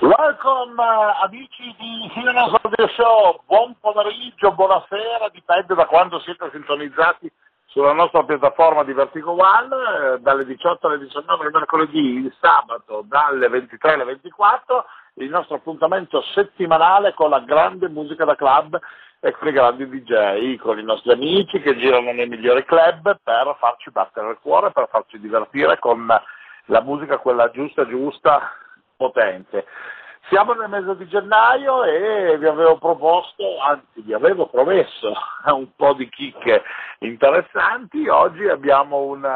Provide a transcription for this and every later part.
Welcome uh, amici di Heroes Radio Show, buon pomeriggio, buonasera, dipende da quando siete sintonizzati sulla nostra piattaforma di Vertigo One, eh, dalle 18 alle 19 il mercoledì, il sabato dalle 23 alle 24, il nostro appuntamento settimanale con la grande musica da club e con i grandi DJ, con i nostri amici che girano nei migliori club per farci battere il cuore, per farci divertire con la musica quella giusta, giusta, potente. Siamo nel mese di gennaio e vi avevo proposto, anzi vi avevo promesso un po' di chicche interessanti. Oggi abbiamo un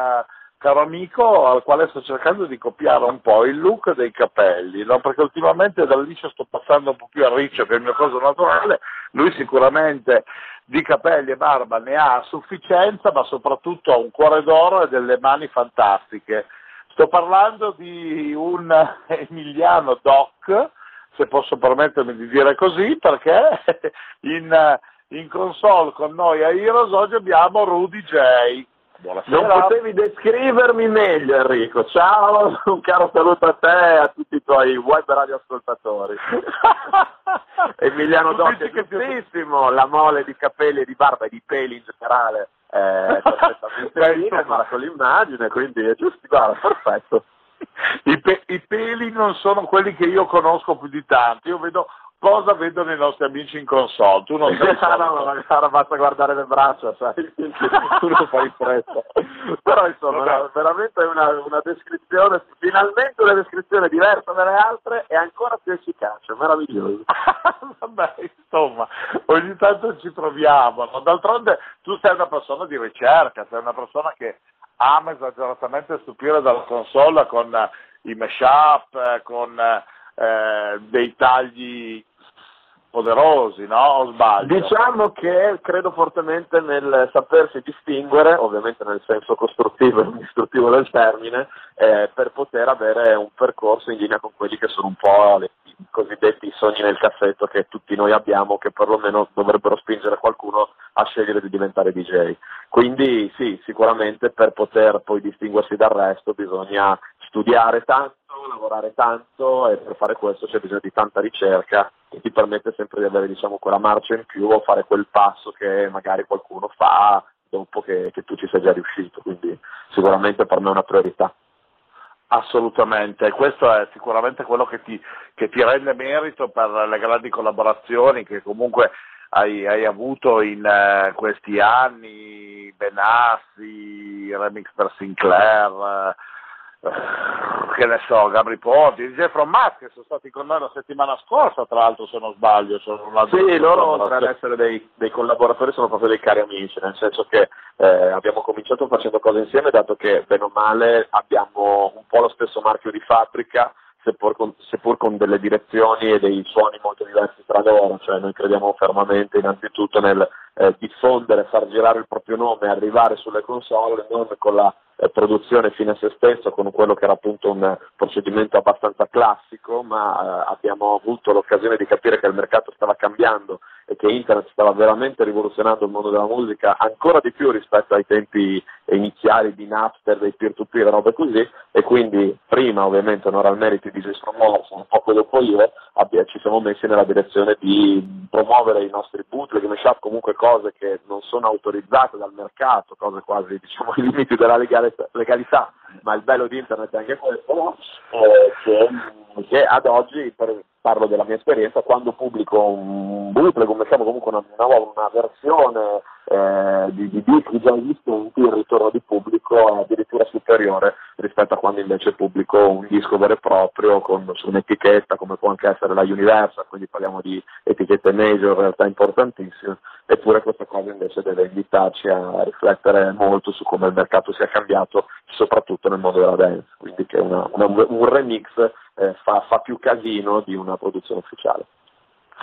caro amico al quale sto cercando di copiare un po' il look dei capelli, no? perché ultimamente dal liscio sto passando un po' più a riccio che è il mio coso naturale, lui sicuramente di capelli e barba ne ha a sufficienza, ma soprattutto ha un cuore d'oro e delle mani fantastiche. Sto parlando di un Emiliano Doc, se posso permettermi di dire così, perché in, in console con noi a Heroes oggi abbiamo Rudy J. Buonasera. Non potevi descrivermi meglio Enrico, ciao, un caro saluto a te e a tutti i tuoi web radioascoltatori. Emiliano è giustissimo, la mole di capelli e di barba e di peli in generale eh, perfettamente linea con l'immagine, quindi è giusto, guarda, perfetto. I, pe- I, peli non sono quelli che io conosco più di tanto, io vedo cosa vedono i nostri amici in console. Tu non sai ah, no, no, basta guardare le braccia, sai, tu non fai fretta. Però insomma, no, veramente una, una, descrizione, finalmente una descrizione diversa dalle altre e ancora più efficace, meraviglioso. Vabbè, insomma, ogni tanto ci proviamo. No? D'altronde tu sei una persona di ricerca, sei una persona che ama esageratamente stupire dalla console con i mashup, con eh, dei tagli poderosi, no? O sbaglio? Diciamo che credo fortemente nel sapersi distinguere, ovviamente nel senso costruttivo e distruttivo del termine, eh, per poter avere un percorso in linea con quelli che sono un po' le, i cosiddetti sogni nel cassetto che tutti noi abbiamo, che perlomeno dovrebbero spingere qualcuno a scegliere di diventare DJ. Quindi sì, sicuramente per poter poi distinguersi dal resto bisogna studiare tanto, lavorare tanto e per fare questo c'è bisogno di tanta ricerca che ti permette sempre di avere diciamo, quella marcia in più o fare quel passo che magari qualcuno fa dopo che, che tu ci sei già riuscito, quindi sicuramente per me è una priorità. Assolutamente, questo è sicuramente quello che ti, che ti, rende merito per le grandi collaborazioni che comunque hai, hai avuto in eh, questi anni, Benassi, Remix per Sinclair, che ne so, Gabri Ponti, DJ From Mask che sono stati con noi la settimana scorsa, tra l'altro se non sbaglio. Sono una sì, loro oltre ad essere dei, dei, collaboratori sono proprio dei cari amici, nel senso che eh, abbiamo cominciato facendo cose insieme, dato che bene o male abbiamo un po' lo stesso marchio di fabbrica, seppur con, seppur con delle direzioni e dei suoni molto diversi tra loro, cioè noi crediamo fermamente innanzitutto nel eh, diffondere, far girare il proprio nome, arrivare sulle console, non con la produzione fine a se stesso con quello che era appunto un procedimento abbastanza classico, ma eh, abbiamo avuto l'occasione di capire che il mercato stava cambiando e che internet stava veramente rivoluzionando il mondo della musica ancora di più rispetto ai tempi iniziali di Napster, dei peer-to-peer, robe così, e quindi prima ovviamente onore al merito di Jason Morris, un poco dopo io, abbia, ci siamo messi nella direzione di promuovere i nostri bootleg, mashup, comunque cose che non sono autorizzate dal mercato, cose quasi diciamo ai limiti della legalità, ma il bello di internet è anche questo, eh, che, che, ad oggi, per, parlo della mia esperienza, quando pubblico un bootleg, come diciamo comunque una, una, versione eh, di, di dischi già esistenti, il ritorno di pubblico è addirittura superiore rispetto a quando invece pubblico un disco vero e proprio con, su un'etichetta come può anche essere la Universal, quindi parliamo di etichette major in realtà importantissime, eppure questa cosa invece deve invitarci a riflettere molto su come il mercato sia cambiato, soprattutto nel mondo della dance, quindi che una, una, un remix eh, fa, fa più casino di una produzione ufficiale.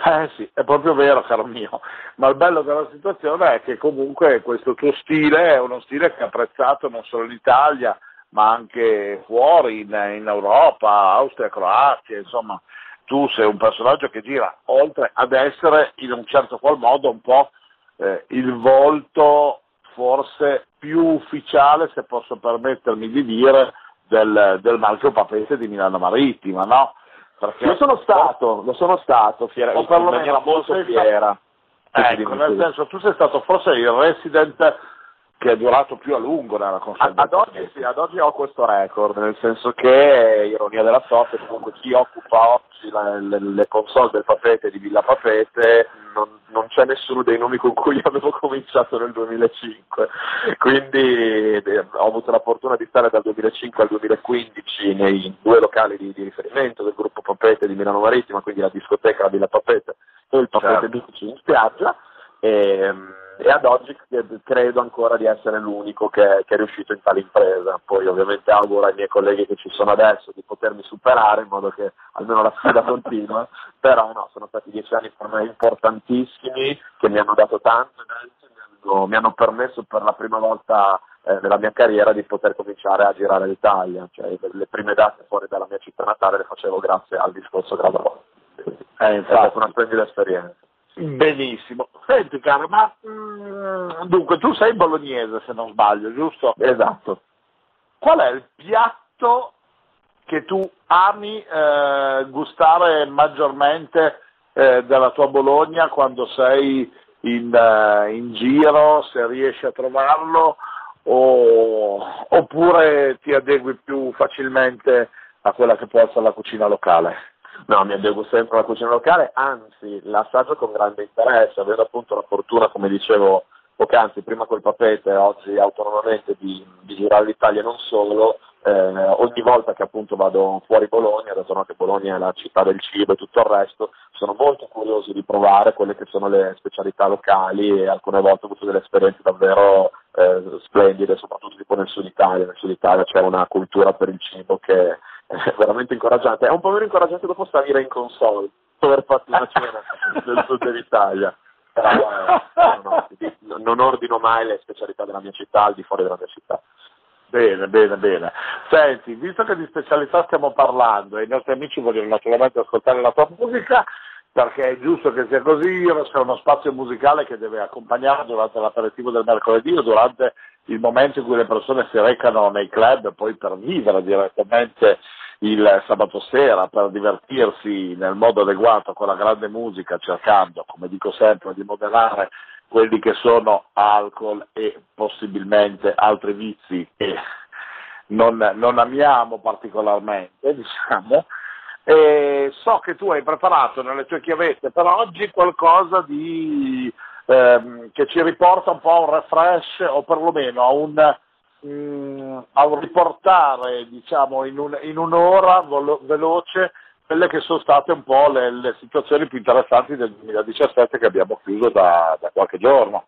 Eh sì, è proprio vero, caro mio, ma il bello della situazione è che comunque questo tuo stile è uno stile che è apprezzato non solo in Italia, ma anche fuori, in, in Europa, Austria, Croazia, insomma, tu sei un personaggio che gira, oltre ad essere in un certo qual modo un po' eh, il volto forse più ufficiale, se posso permettermi di dire, del, del marchio papese di Milano Marittima, no? Perché lo sono stato, lo sono stato, fiera, o maniera molto fiera. Ecco, nel senso, tu sei stato forse il resident che è durato più a lungo nella console. Ad, oggi, sì, ad oggi ho questo record, nel senso che, ironia della sorte, comunque chi occupa oggi la, le, le, console del Papete di Villa Papete non, non, c'è nessuno dei nomi con cui avevo cominciato nel 2005, quindi eh, ho avuto la fortuna di stare dal 2005 al 2015 nei due locali di, di riferimento del gruppo Papete di Milano Marittima, quindi la discoteca la Villa Papete e il Papete certo. Beach in spiaggia. E, ehm, e ad oggi credo ancora di essere l'unico che, che, è riuscito in tale impresa. Poi ovviamente auguro ai miei colleghi che ci sono adesso di potermi superare in modo che almeno la sfida continua, però no, sono stati dieci anni per me importantissimi che mi hanno dato tanto mi hanno, mi hanno permesso per la prima volta eh, nella mia carriera di poter cominciare a girare l'Italia, cioè le prime date fuori dalla mia città natale le facevo grazie al discorso Gradolo. Eh, è stata una splendida esperienza. Benissimo. Senti caro, ma mm, dunque tu sei bolognese se non sbaglio, giusto? Esatto. Qual è il piatto che tu ami eh, gustare maggiormente eh, della tua Bologna quando sei in, uh, in, giro, se riesci a trovarlo, o, oppure ti adegui più facilmente a quella che può essere la cucina locale? No, mi adeguo sempre alla cucina locale, anzi l'assaggio con grande interesse, avendo appunto la fortuna, come dicevo poc'anzi, prima col papete, oggi autonomamente di, di girare l'Italia non solo, eh, ogni volta che appunto vado fuori Bologna, dato no, che Bologna è la città del cibo e tutto il resto, sono molto curioso di provare quelle che sono le specialità locali e alcune volte ho avuto delle esperienze davvero eh, splendide, soprattutto tipo nel sud Italia. Nel sud Italia c'è una cultura per il cibo che veramente incoraggiante. È un po' meno incoraggiante dopo salire in console, per una cena del sud dell'Italia. Però eh, no, no, non ordino mai le specialità della mia città al di fuori della mia città. Bene, bene, bene. Senti, visto che di specialità stiamo parlando e i nostri amici vogliono naturalmente ascoltare la tua musica, perché è giusto che sia così, c'è uno spazio musicale che deve accompagnare durante l'aperitivo del mercoledì o durante il momento in cui le persone si recano nei club poi per vivere direttamente il sabato sera per divertirsi nel modo adeguato con la grande musica, cercando, come dico sempre, di moderare quelli che sono alcol e possibilmente altri vizi che non, non amiamo particolarmente, diciamo. E so che tu hai preparato nelle tue chiavette per oggi qualcosa di, ehm, che ci riporta un po' a un refresh o perlomeno a un mm, a riportare diciamo, in, un, in, un'ora volo, veloce quelle che sono state un po' le, le, situazioni più interessanti del 2017 che abbiamo chiuso da, da qualche giorno.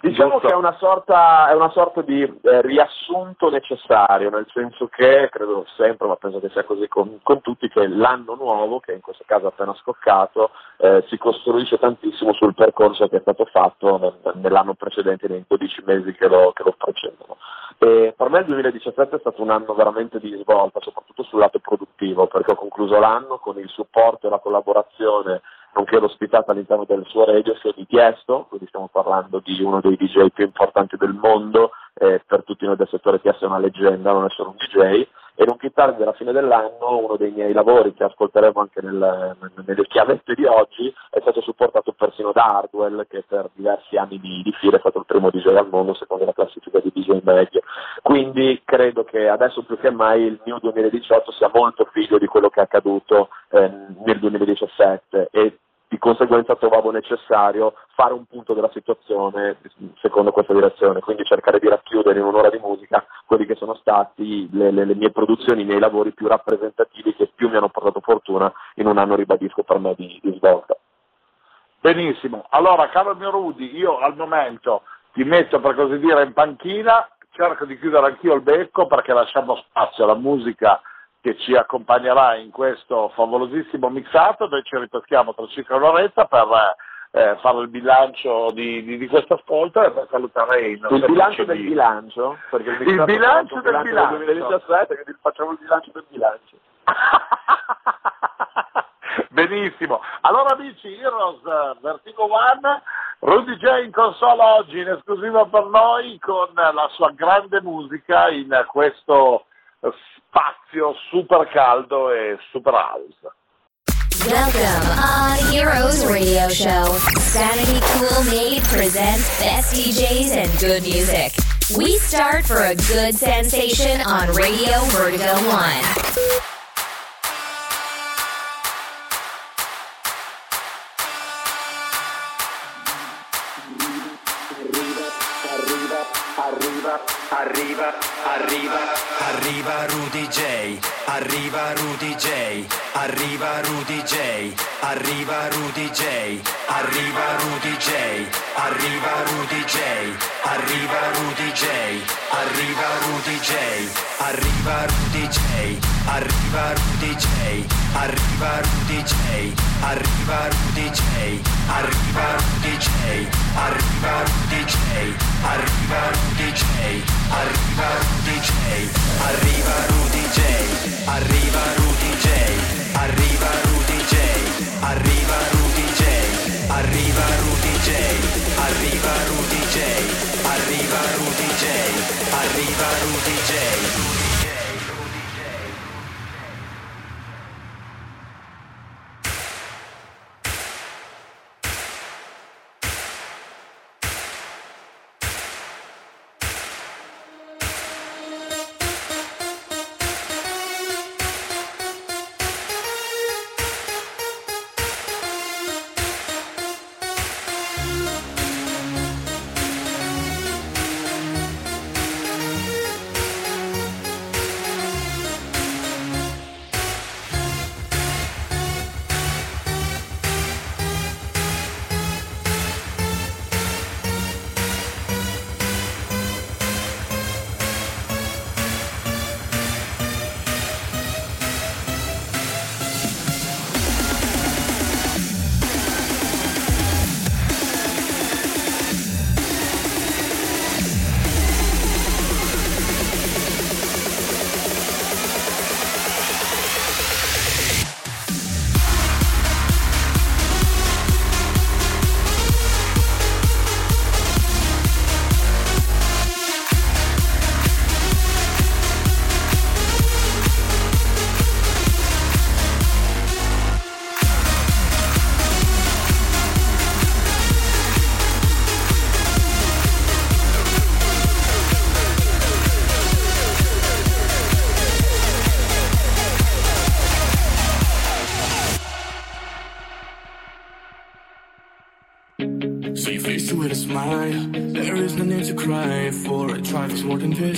Diciamo Giusto. che è una sorta, è una sorta di eh, riassunto necessario, nel senso che credo sempre, ma penso che sia così con, con tutti, che l'anno nuovo, che in questo caso è appena scoccato, eh, si costruisce tantissimo sul percorso che è stato fatto nel, nell'anno precedente, nei 12 mesi che lo, che lo precedono. E per me il 2017 è stato un anno veramente di svolta, soprattutto sul lato produttivo, perché ho concluso l'anno con il supporto e la collaborazione nonché l'ospitata all'interno del suo radio sia di Tiesto, quindi stiamo parlando di uno dei DJ più importanti del mondo, eh, per tutti noi del settore Tiesto è una leggenda, non è solo un DJ, e non più tardi alla fine dell'anno uno dei miei lavori che ascolteremo anche nel, nelle chiavette di oggi è stato supportato persino da Hardwell che per diversi anni di, di fila è stato il primo DJ al mondo secondo la classifica di DJ medio quindi credo che adesso più che mai il mio 2018 sia molto figlio di quello che è accaduto eh, nel 2017 e di conseguenza trovavo necessario fare un punto della situazione secondo questa direzione, quindi cercare di racchiudere in un'ora di musica quelli che sono stati le, le, le, mie produzioni, i miei lavori più rappresentativi che più mi hanno portato fortuna in un anno, ribadisco, per me di, di svolta. Benissimo, allora caro mio Rudi, io al momento ti metto per così dire in panchina, cerco di chiudere anch'io il becco perché lasciamo spazio alla musica che ci accompagnerà in questo favolosissimo mixato, noi ci ripeschiamo tra circa un'oretta per eh, fare il bilancio di, di, di questo ascolto e per salutare il Il bilancio del bilancio? Perché il, il bilancio del bilancio. Del 2017, quindi facciamo il bilancio del bilancio. Benissimo, allora amici, Heroes Vertigo One, Rudy J in console oggi in esclusiva per noi con la sua grande musica in questo spazio super caldo e super house. Welcome on Heroes Radio Show. Sanity Cool Made presents best DJs and good music. We start for a good sensation on Radio Vertigo 1. arriva, arriva, arriva Rudy J, arriva Rudy J, arriva Rudy J, arriva Rudy J, arriva Rudy J, arriva Rudy J, arriva Rudy J, arriva Rudy J, arriva Rudy J, arriva Rudy J, arriva Rudy J, arriva Rudy J, arriva Rudy J, arriva Rudy J, arriva Rudy J, Arriva Rudy J, arriva Rudy J, arriva Rudy J, arriva Rudy J, arriva Rudy J, arriva Rudy J, arriva Rudy J, arriva Rudy J, arriva Rudy J. 我感觉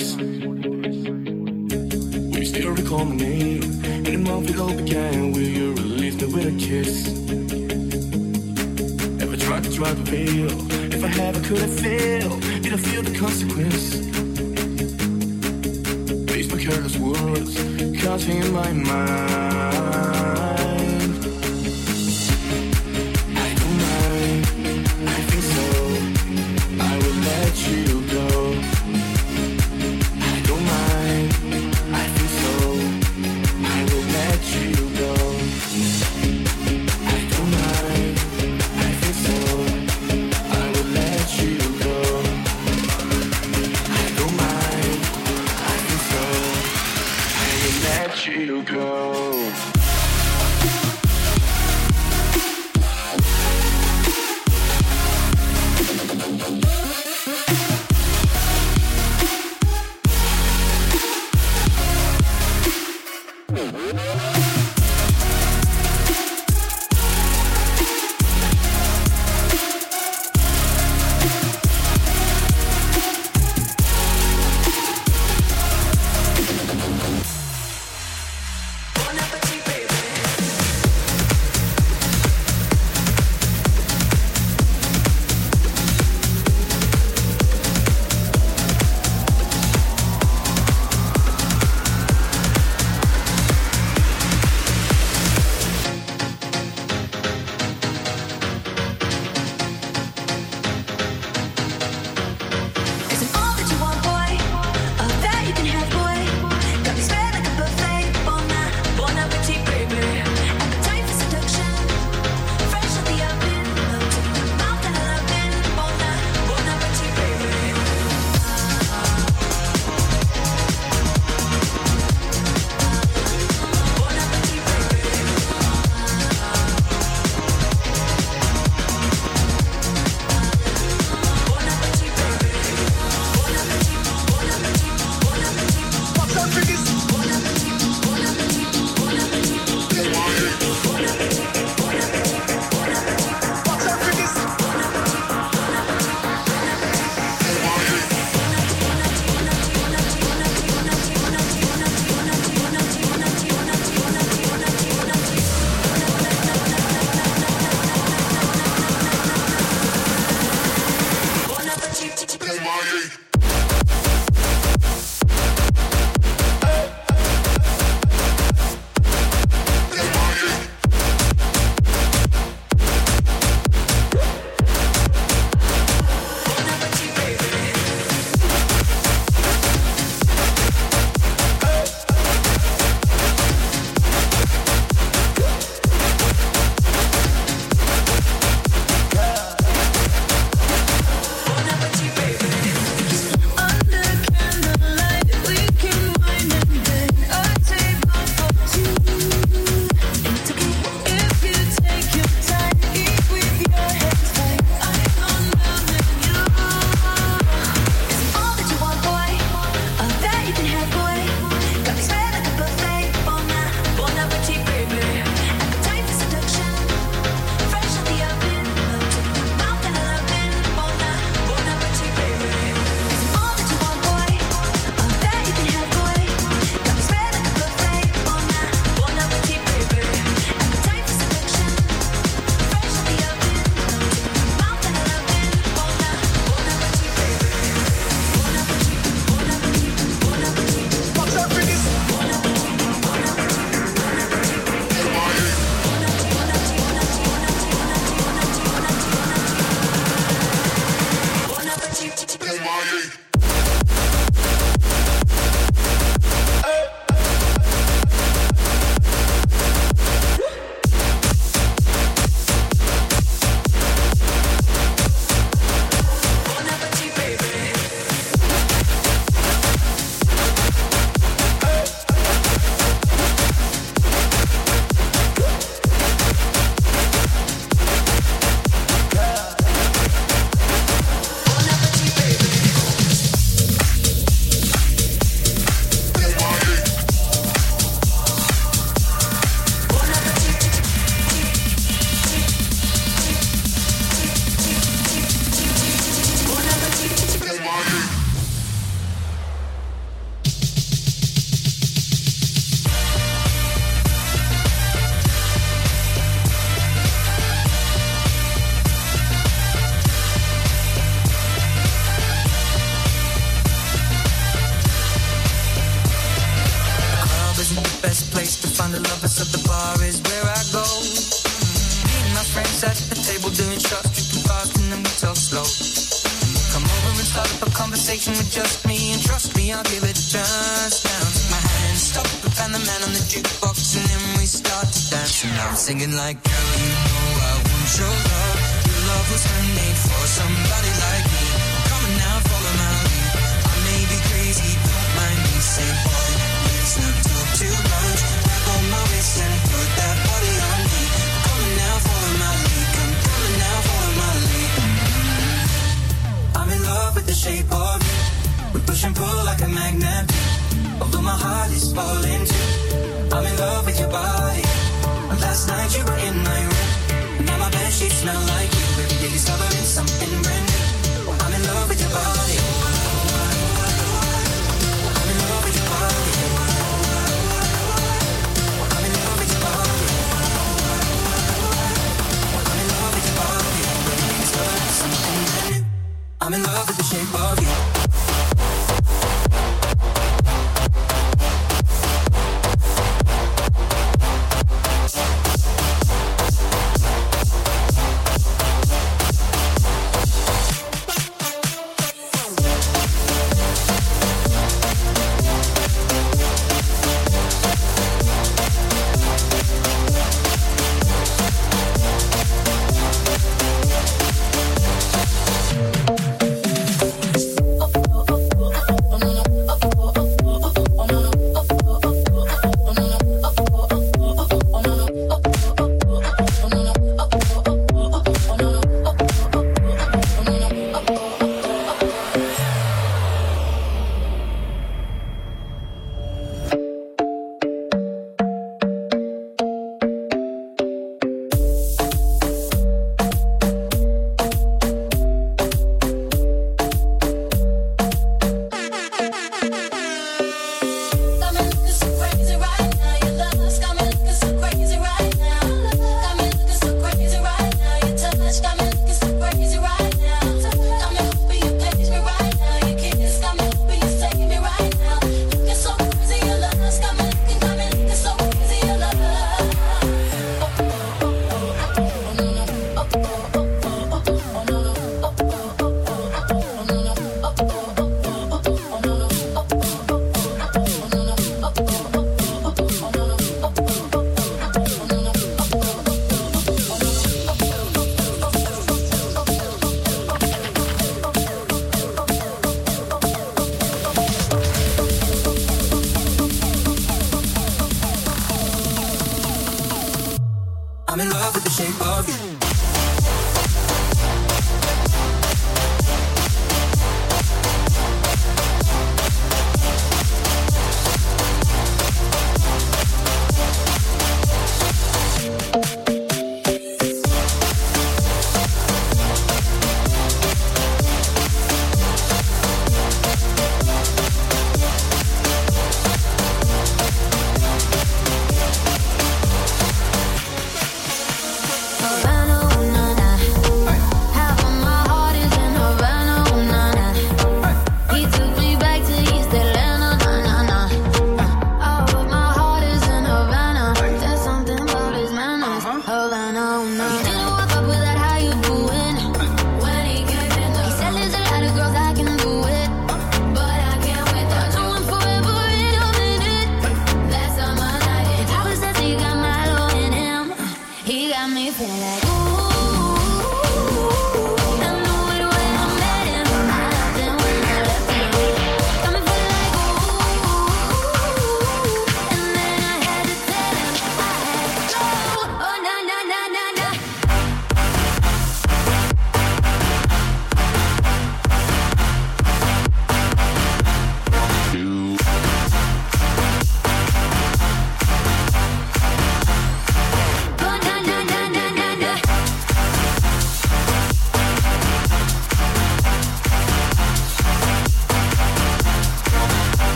pull like a magnet. Although my heart is falling too. I'm in love with your body. Last night you were in my room. Now my bed sheets smell like you. Every day discovering something brand new. I'm in love with your body. I'm in love with your body. I'm in love with your body. I'm in love with your body. Discovering something brand new. I'm in love with the shape of you.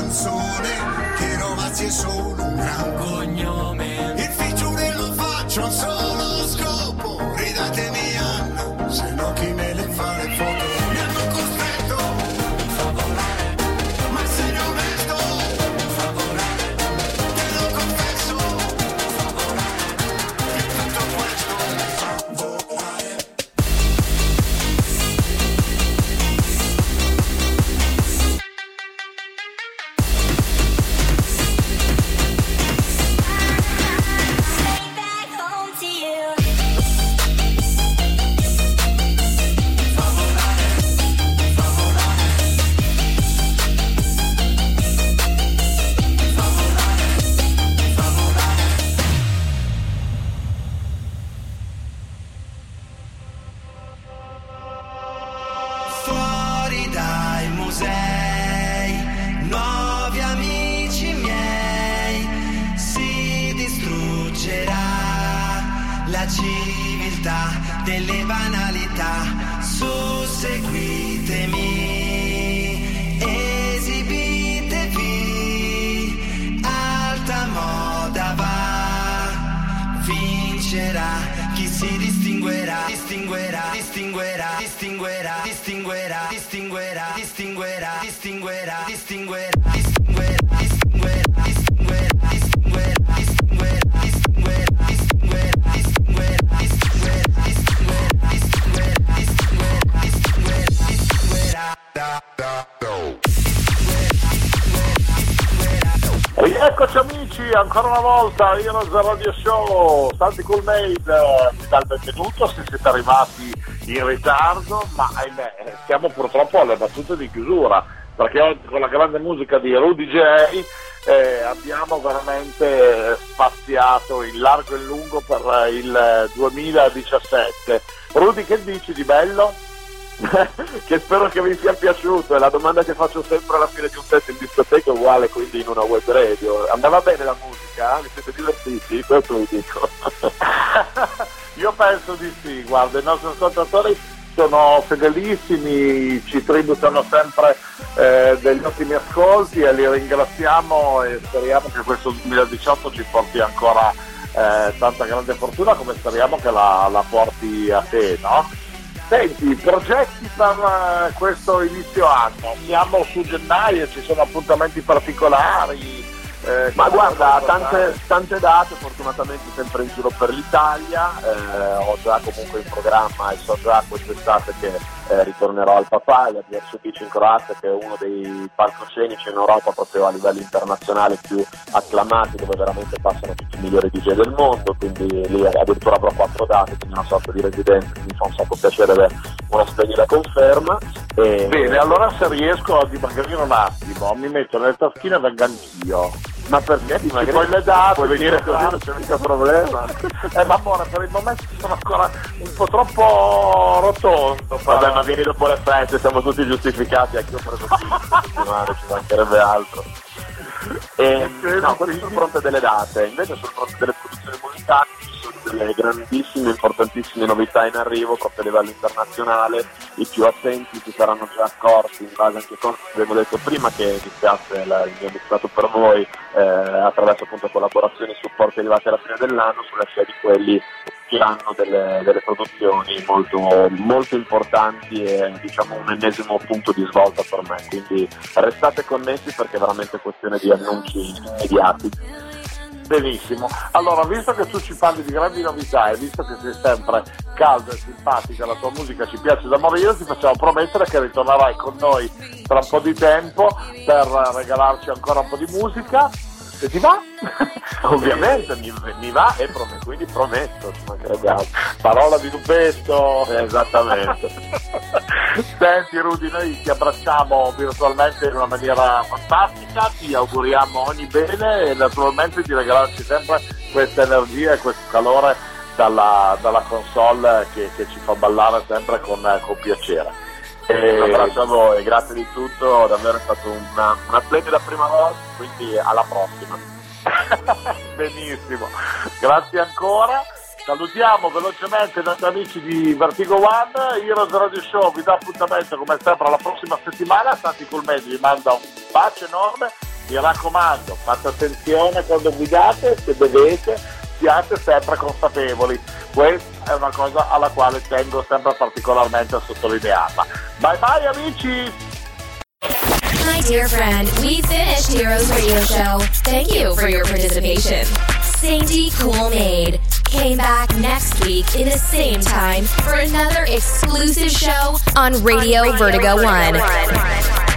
canzone che Rovazzi è solo un gran cognome. Ancora una volta, Heroes Radio Show, Santi Cool Made, eh, vi dà il benvenuto se siete arrivati in ritardo, ma ahimè, eh, siamo purtroppo alle battute di chiusura, perché oggi con la grande musica di Rudy J eh, abbiamo veramente spaziato in largo e in lungo per eh, il 2017. Rudy che dici di bello? che spero che vi sia piaciuto, è la domanda che faccio sempre alla fine di un set in discoteca, uguale quindi in una web radio. Andava bene la musica? Vi siete divertiti? Questo vi dico. Io penso di sì, guarda, i nostri ascoltatori sono fedelissimi, ci tributano sempre eh, degli ottimi ascolti e li ringraziamo e speriamo che questo 2018 ci porti ancora eh, tanta grande fortuna come speriamo che la, la porti a te, no? Senti, progetti per eh, questo inizio anno, siamo su gennaio, ci sono appuntamenti particolari. eh, Ma guarda, tante, tante date, fortunatamente sempre in giro per l'Italia, eh, ho già comunque in programma e so già quest'estate che eh, ritornerò al Papaya, a Viercio Beach in Croazia che è uno dei palcoscenici in Europa proprio a livello internazionale più acclamati dove veramente passano tutti i migliori DJ del mondo, quindi lì addirittura avrò quattro date, quindi una sorta di residenza, mi fa un sacco piacere avere una splendida conferma. E, Bene, allora se riesco a dimagrire un attimo, mi metto nelle taschine e vengo anch'io. Ma perché Ti poi le date, puoi venire così, non c'è mica problema. Eh ma amore, per il momento sono ancora un po' troppo rotondo. Vabbè, però. Ma vieni dopo le feste, siamo tutti giustificati, anche io preso 15 settimane, ci mancherebbe altro. E, no, questo sul fronte delle date, invece sul fronte delle produzioni musicali ci sono delle grandissime, importantissime novità in arrivo proprio a livello internazionale, i più attenti si saranno già accorti in base anche a cosa che avevo detto prima che iniziasse il mio mixato per voi eh, attraverso appunto collaborazioni e supporti arrivati alla fine dell'anno sulla scia di quelli hanno delle, delle produzioni molto, molto importanti e diciamo un ennesimo punto di svolta per me, quindi restate connessi perché è veramente questione di annunci immediati. Benissimo. Allora, visto che tu ci parli di grandi novità e visto che sei sempre caldo e simpatica, la tua musica ci piace da morire, ti facciamo promettere che ritornerai con noi tra un po' di tempo per regalarci ancora un po' di musica. Se ti va? Ovviamente mi, mi va e prometto, quindi prometto. Parola di Lupesto. Esattamente. Senti Rudy, noi ti abbracciamo virtualmente in una maniera fantastica, ti auguriamo ogni bene e naturalmente di regalarci sempre questa energia e questo calore dalla, dalla console che, che ci fa ballare sempre con, con piacere. Un abbraccio a voi, grazie di tutto, davvero è stata una, una splendida prima volta, quindi alla prossima. Benissimo, grazie ancora. Salutiamo velocemente i nostri amici di Vertigo One, Heroes Radio Show vi dà appuntamento come sempre alla prossima settimana, Santi Colmedi vi manda un bacio enorme, mi raccomando fate attenzione quando guidate, se bevete, siate sempre consapevoli, questa è una cosa alla quale tengo sempre particolarmente a sottolinearla. Bye bye amici! My dear friend, we finished Heroes Radio Show. Thank you for your participation. Sainty Cool Maid came back next week in the same time for another exclusive show on Radio Vertigo 1.